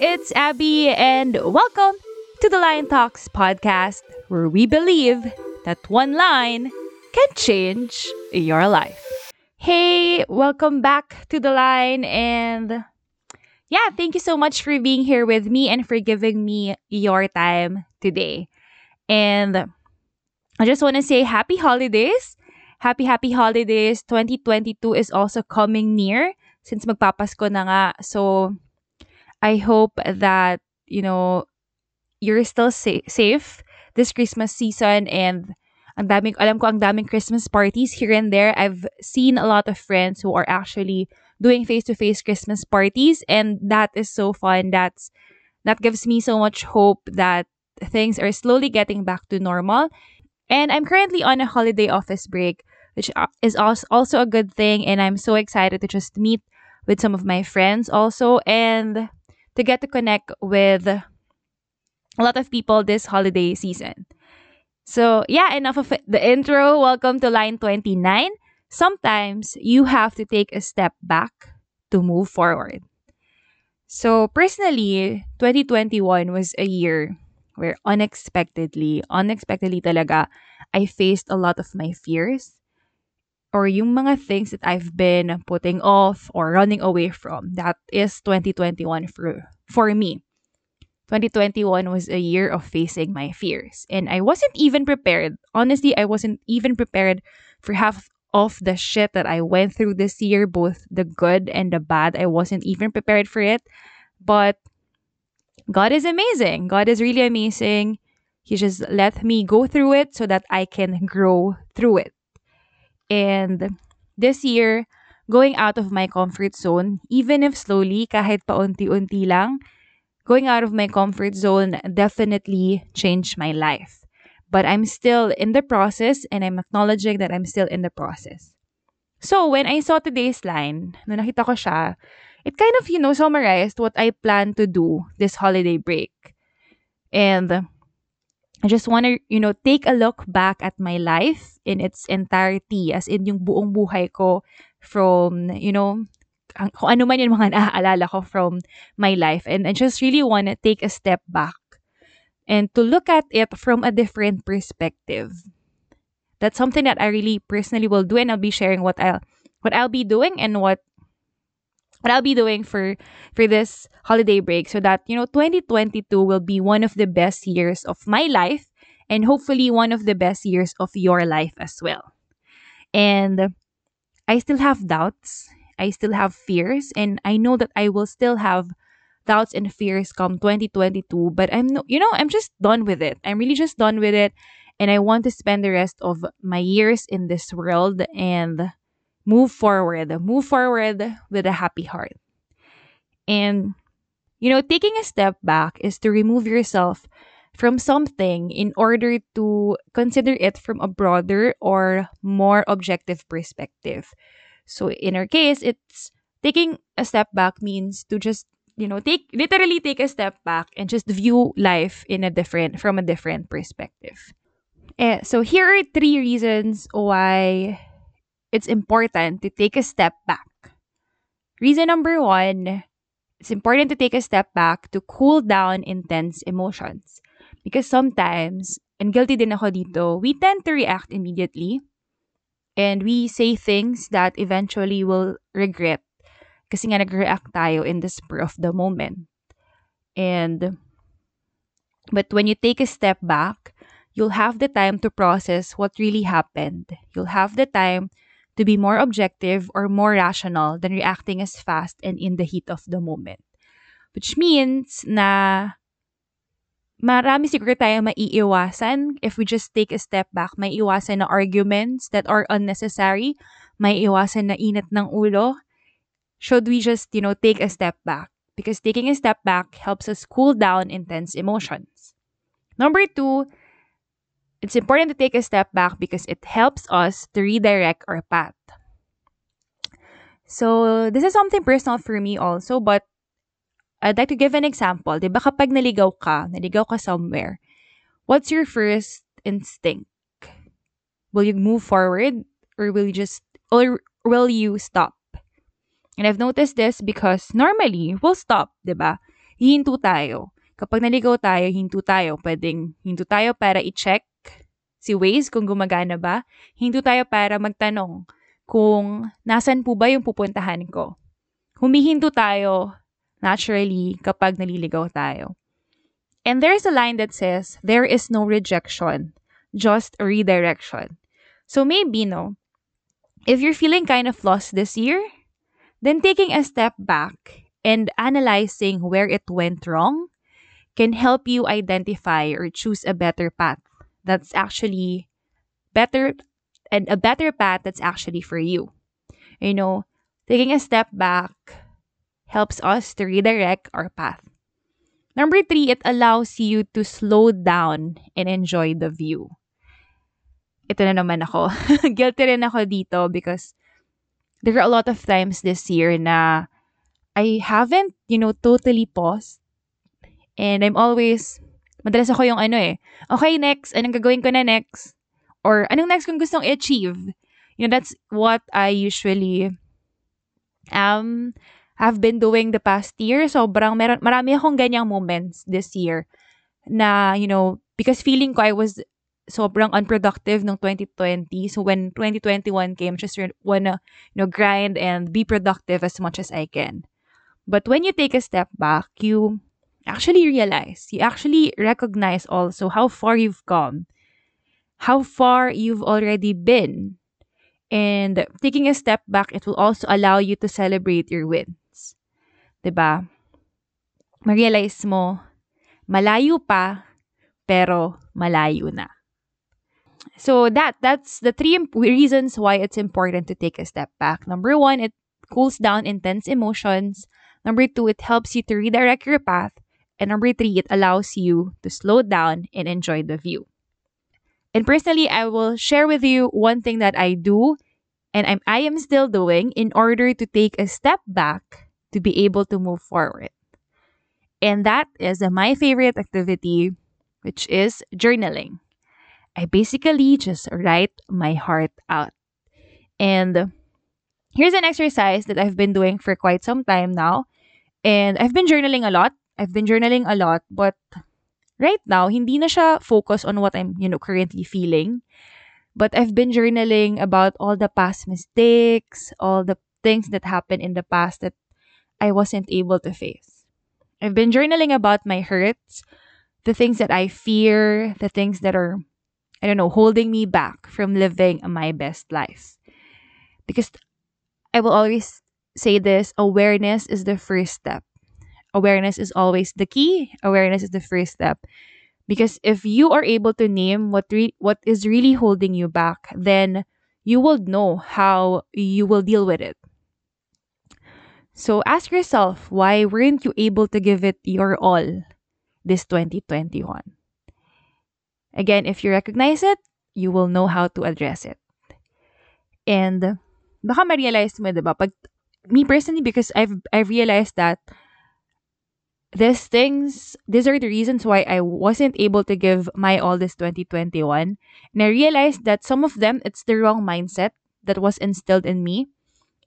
it's Abby, and welcome to the Line Talks podcast, where we believe that one line can change your life. Hey, welcome back to the line, and yeah, thank you so much for being here with me and for giving me your time today. And I just want to say happy holidays. Happy, happy holidays. 2022 is also coming near since magpapasko na nga. So, I hope that, you know, you're still sa- safe this Christmas season and ang daming, alam ko ang daming Christmas parties here and there. I've seen a lot of friends who are actually doing face-to-face Christmas parties and that is so fun. That's that gives me so much hope that things are slowly getting back to normal. And I'm currently on a holiday office break, which uh, is also a good thing and I'm so excited to just meet with some of my friends also and to get to connect with a lot of people this holiday season. So, yeah, enough of the intro. Welcome to line 29. Sometimes you have to take a step back to move forward. So, personally, 2021 was a year where unexpectedly, unexpectedly talaga, I faced a lot of my fears or yung mga things that I've been putting off or running away from. That is 2021 for, for me. 2021 was a year of facing my fears. And I wasn't even prepared. Honestly, I wasn't even prepared for half of the shit that I went through this year, both the good and the bad. I wasn't even prepared for it. But God is amazing. God is really amazing. He just let me go through it so that I can grow through it. And this year, going out of my comfort zone, even if slowly, kahit paunti-unti lang, going out of my comfort zone definitely changed my life. But I'm still in the process and I'm acknowledging that I'm still in the process. So when I saw today's line, nung nakita ko siya, it kind of, you know, summarized what I plan to do this holiday break. And I just want to, you know, take a look back at my life in its entirety, as in yung buong buhay ko from, you know, kung ano man yung mga naaalala ko from my life. And I just really want to take a step back and to look at it from a different perspective. That's something that I really personally will do and I'll be sharing what I'll what I'll be doing and what what I'll be doing for for this holiday break so that you know 2022 will be one of the best years of my life and hopefully one of the best years of your life as well. And I still have doubts I still have fears and I know that I will still have doubts and fears come 2022 but I'm no, you know I'm just done with it. I'm really just done with it and I want to spend the rest of my years in this world and move forward, move forward with a happy heart. And you know, taking a step back is to remove yourself from something in order to consider it from a broader or more objective perspective. So in our case, it's taking a step back means to just you know take literally take a step back and just view life in a different from a different perspective. Eh, so here are three reasons why it's important to take a step back. Reason number one, it's important to take a step back to cool down intense emotions. Because sometimes, and guilty din ako dito, we tend to react immediately and we say things that eventually we'll regret kasi nga nag-react tayo in the spur of the moment. And but when you take a step back, you'll have the time to process what really happened. You'll have the time to be more objective or more rational than reacting as fast and in the heat of the moment. Which means na marami siguro tayong maiiwasan if we just take a step back. May iwasan na arguments that are unnecessary. May iwasan na init ng ulo. Should we just, you know, take a step back? Because taking a step back helps us cool down intense emotions. Number two, it's important to take a step back because it helps us to redirect our path. So, this is something personal for me also, but I'd like to give an example. Di ba kapag naligaw ka, naligaw ka somewhere, what's your first instinct? Will you move forward or will you just or will you stop? And I've noticed this because normally we'll stop, di ba? hinto tayo. Kapag naligaw tayo, hinto tayo. Pwedeng hinto tayo para i-check si Waze kung gumagana ba. Hinto tayo para magtanong kung nasan po ba yung pupuntahan ko. Humihinto tayo naturally kapag naliligaw tayo. And there's a line that says, there is no rejection, just redirection. So maybe, no, if you're feeling kind of lost this year, then taking a step back and analyzing where it went wrong can help you identify or choose a better path that's actually better and a better path that's actually for you. You know, taking a step back helps us to redirect our path. Number three, it allows you to slow down and enjoy the view. Ito na naman ako. Guilty rin ako dito because there are a lot of times this year na I haven't, you know, totally paused. And I'm always, madalas ako yung ano eh, okay, next, anong gagawin ko na next? Or anong next kong gustong i-achieve? You know, that's what I usually um have been doing the past year. Sobrang meron, marami akong ganyang moments this year na, you know, because feeling ko I was sobrang unproductive ng 2020. So when 2021 came, just wanna, you know, grind and be productive as much as I can. But when you take a step back, you actually realize, you actually recognize also how far you've come, how far you've already been. And taking a step back, it will also allow you to celebrate your wins. Diba? Ma-realize mo, malayo pa, pero malayo na. So that that's the three reasons why it's important to take a step back. Number one, it cools down intense emotions. Number two, it helps you to redirect your path. And number three, it allows you to slow down and enjoy the view. And personally, I will share with you one thing that I do and I'm, I am still doing in order to take a step back to be able to move forward. And that is my favorite activity, which is journaling. I basically just write my heart out. And here's an exercise that I've been doing for quite some time now. And I've been journaling a lot. I've been journaling a lot, but right now, hindi na siya focus on what I'm, you know, currently feeling. But I've been journaling about all the past mistakes, all the things that happened in the past that I wasn't able to face. I've been journaling about my hurts, the things that I fear, the things that are I don't know, holding me back from living my best life. Because I will always say this awareness is the first step. Awareness is always the key. Awareness is the first step. Because if you are able to name what re- what is really holding you back, then you will know how you will deal with it. So ask yourself, why weren't you able to give it your all this 2021? Again, if you recognize it, you will know how to address it. And baka ma-realize mo, diba? Pag, me personally, because I've, I've realized that these things, these are the reasons why I wasn't able to give my all this 2021. And I realized that some of them, it's the wrong mindset that was instilled in me.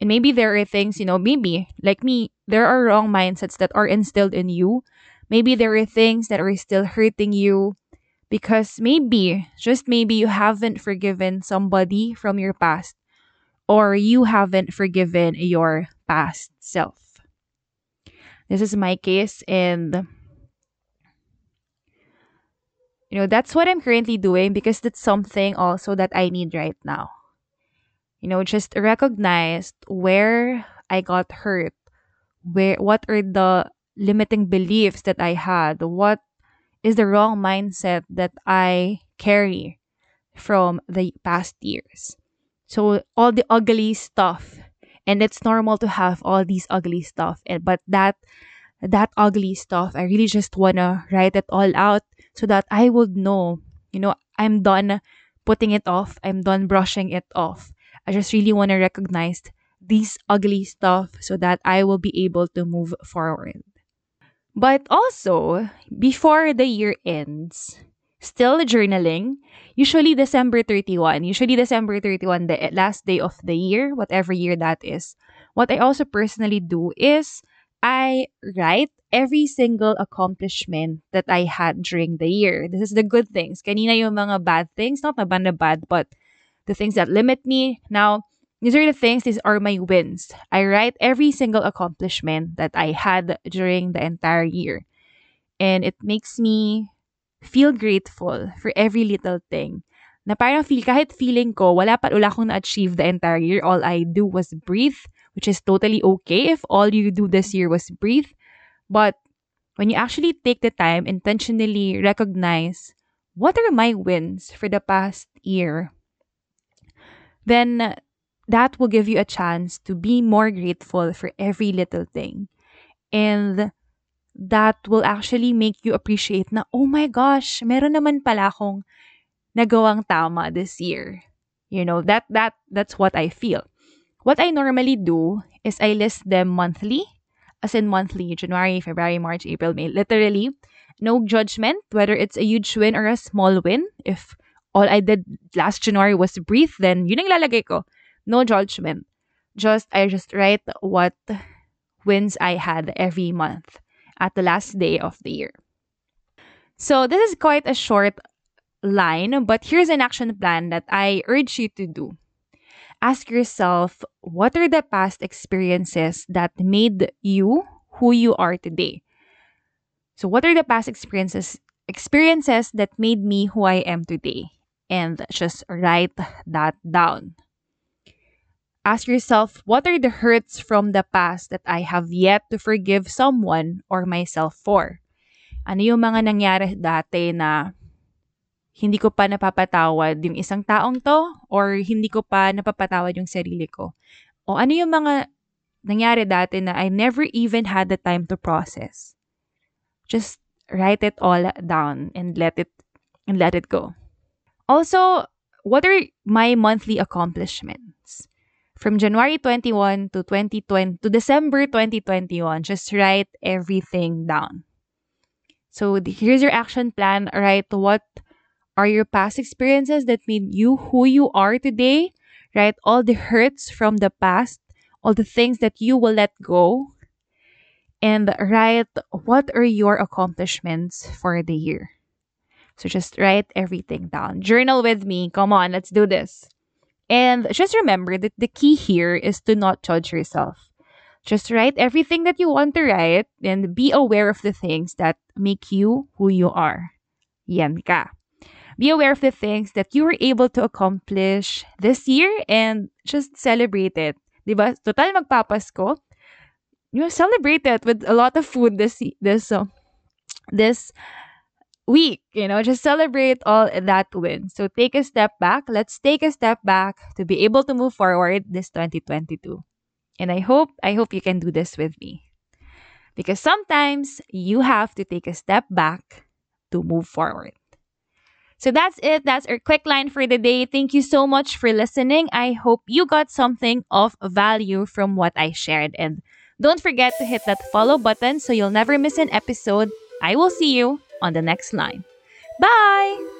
And maybe there are things, you know, maybe like me, there are wrong mindsets that are instilled in you. Maybe there are things that are still hurting you because maybe, just maybe, you haven't forgiven somebody from your past or you haven't forgiven your past self. This is my case, and you know, that's what I'm currently doing because that's something also that I need right now. You know, just recognize where I got hurt, where what are the limiting beliefs that I had, what is the wrong mindset that I carry from the past years. So all the ugly stuff and it's normal to have all these ugly stuff and but that that ugly stuff I really just want to write it all out so that I would know, you know, I'm done putting it off. I'm done brushing it off. I just really want to recognize these ugly stuff so that I will be able to move forward. But also, before the year ends, still journaling, usually December 31, usually December 31, the last day of the year, whatever year that is. What I also personally do is I write every single accomplishment that I had during the year. This is the good things. Kanina yung mga bad things, not na bad bad, but the things that limit me. Now, these are the things, these are my wins. I write every single accomplishment that I had during the entire year. And it makes me feel grateful for every little thing. Na parang feel, kahit feeling ko, wala pa akong na-achieve the entire year. All I do was breathe, which is totally okay if all you do this year was breathe. But when you actually take the time, intentionally recognize what are my wins for the past year, then that will give you a chance to be more grateful for every little thing. And that will actually make you appreciate na, oh my gosh, meron naman pala akong nagawang tama this year. You know, that that that's what I feel. What I normally do is I list them monthly, as in monthly, January, February, March, April, May. Literally, no judgment whether it's a huge win or a small win. If all I did last January was breathe, then yun ang lalagay ko. No judgment. Just I just write what wins I had every month at the last day of the year. So this is quite a short line, but here's an action plan that I urge you to do. Ask yourself what are the past experiences that made you who you are today? So what are the past experiences experiences that made me who I am today? And just write that down. Ask yourself what are the hurts from the past that I have yet to forgive someone or myself for? Ano yung mga nangyari dati na hindi ko pa napapatawad yung isang taong to or hindi ko pa napapatawad yung sarili ko. O ano yung mga nangyari dati na I never even had the time to process. Just write it all down and let it and let it go. Also, what are my monthly accomplishments? From January 21 to 2020 to December 2021, just write everything down. So here's your action plan. Write what are your past experiences that made you who you are today, right? All the hurts from the past, all the things that you will let go, and write what are your accomplishments for the year. So just write everything down. Journal with me. Come on, let's do this. And just remember that the key here is to not judge yourself. Just write everything that you want to write and be aware of the things that make you who you are. Yan ka. Be aware of the things that you were able to accomplish this year and just celebrate it. Diba? Total magpapasko. You celebrate it with a lot of food this this uh, this week, you know, just celebrate all that win. So take a step back. Let's take a step back to be able to move forward this 2022. And I hope I hope you can do this with me. Because sometimes you have to take a step back to move forward. So that's it. That's our quick line for the day. Thank you so much for listening. I hope you got something of value from what I shared. And don't forget to hit that follow button so you'll never miss an episode. I will see you on the next line. Bye!